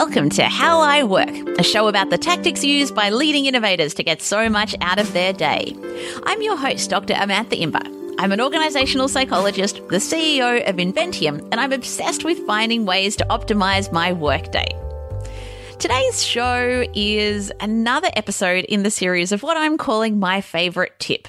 Welcome to How I Work, a show about the tactics used by leading innovators to get so much out of their day. I'm your host, Dr. Amantha Imber. I'm an organizational psychologist, the CEO of Inventium, and I'm obsessed with finding ways to optimize my workday. Today's show is another episode in the series of what I'm calling my favorite tip.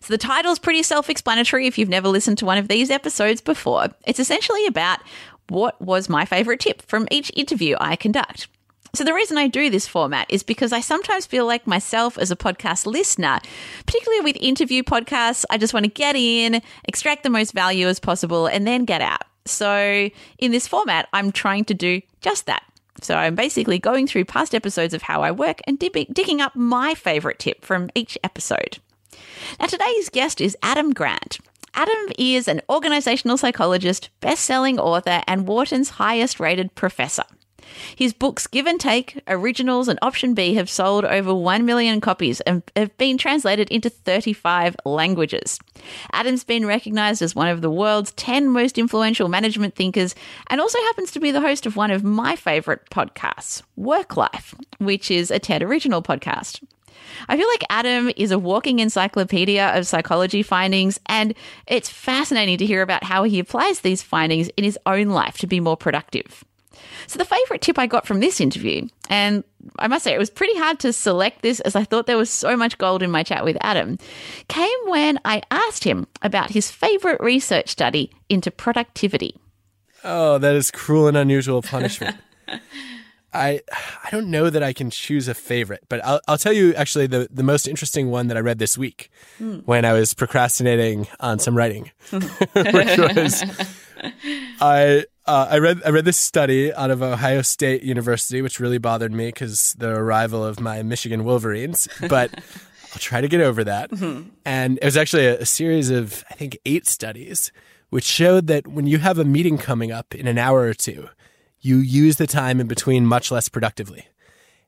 So the title's pretty self explanatory if you've never listened to one of these episodes before. It's essentially about what was my favorite tip from each interview I conduct. So, the reason I do this format is because I sometimes feel like myself as a podcast listener, particularly with interview podcasts, I just want to get in, extract the most value as possible, and then get out. So, in this format, I'm trying to do just that. So, I'm basically going through past episodes of how I work and digging up my favorite tip from each episode. Now, today's guest is Adam Grant. Adam is an organizational psychologist, best selling author, and Wharton's highest rated professor. His books Give and Take, Originals, and Option B have sold over 1 million copies and have been translated into 35 languages. Adam's been recognized as one of the world's 10 most influential management thinkers and also happens to be the host of one of my favorite podcasts, Work Life, which is a TED original podcast. I feel like Adam is a walking encyclopedia of psychology findings, and it's fascinating to hear about how he applies these findings in his own life to be more productive. So, the favorite tip I got from this interview, and I must say it was pretty hard to select this as I thought there was so much gold in my chat with Adam, came when I asked him about his favorite research study into productivity. Oh, that is cruel and unusual punishment. I I don't know that I can choose a favorite, but I'll I'll tell you actually the the most interesting one that I read this week mm. when I was procrastinating on some writing, which was I uh, I read I read this study out of Ohio State University, which really bothered me because the arrival of my Michigan Wolverines, but. I'll try to get over that. Mm-hmm. And it was actually a, a series of, I think, eight studies, which showed that when you have a meeting coming up in an hour or two, you use the time in between much less productively.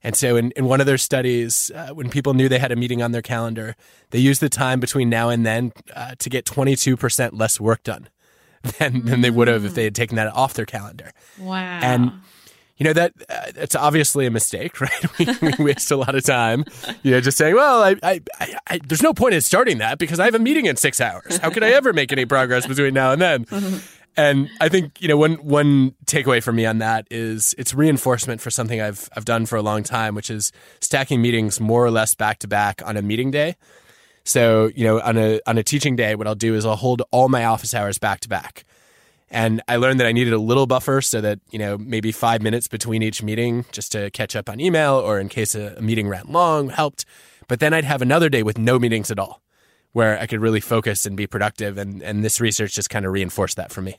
And so, in, in one of their studies, uh, when people knew they had a meeting on their calendar, they used the time between now and then uh, to get 22% less work done than, than they would have if they had taken that off their calendar. Wow. And, you know, that uh, it's obviously a mistake, right? we, we, waste a lot of time, you know, just saying, well, I, I, I, I, there's no point in starting that because I have a meeting in six hours. How could I ever make any progress between now and then? And I think you know one one takeaway for me on that is it's reinforcement for something I've I've done for a long time, which is stacking meetings more or less back to back on a meeting day. So you know on a on a teaching day, what I'll do is I'll hold all my office hours back to back. And I learned that I needed a little buffer so that, you know, maybe five minutes between each meeting just to catch up on email or in case a, a meeting ran long helped. But then I'd have another day with no meetings at all where I could really focus and be productive. And, and this research just kind of reinforced that for me.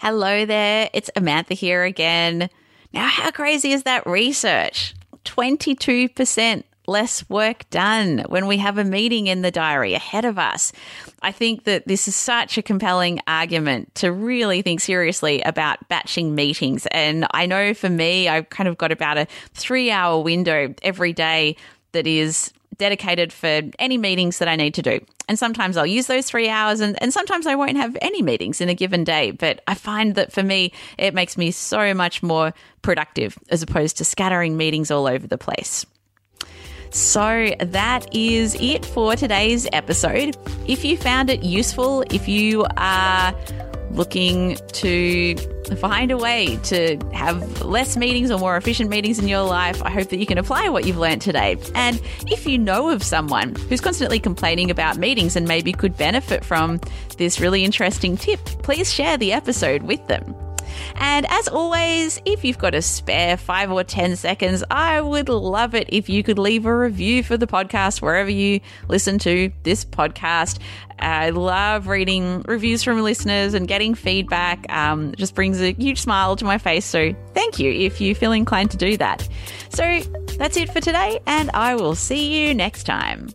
Hello there, it's Amantha here again. Now, how crazy is that research? 22% less work done when we have a meeting in the diary ahead of us. I think that this is such a compelling argument to really think seriously about batching meetings. And I know for me, I've kind of got about a three hour window every day that is dedicated for any meetings that I need to do. And sometimes I'll use those three hours, and, and sometimes I won't have any meetings in a given day. But I find that for me, it makes me so much more productive as opposed to scattering meetings all over the place. So that is it for today's episode. If you found it useful, if you are looking to find a way to have less meetings or more efficient meetings in your life, I hope that you can apply what you've learned today. And if you know of someone who's constantly complaining about meetings and maybe could benefit from this really interesting tip, please share the episode with them. And as always, if you've got a spare five or 10 seconds, I would love it if you could leave a review for the podcast wherever you listen to this podcast. I love reading reviews from listeners and getting feedback. Um, just brings a huge smile to my face. So thank you if you feel inclined to do that. So that's it for today, and I will see you next time.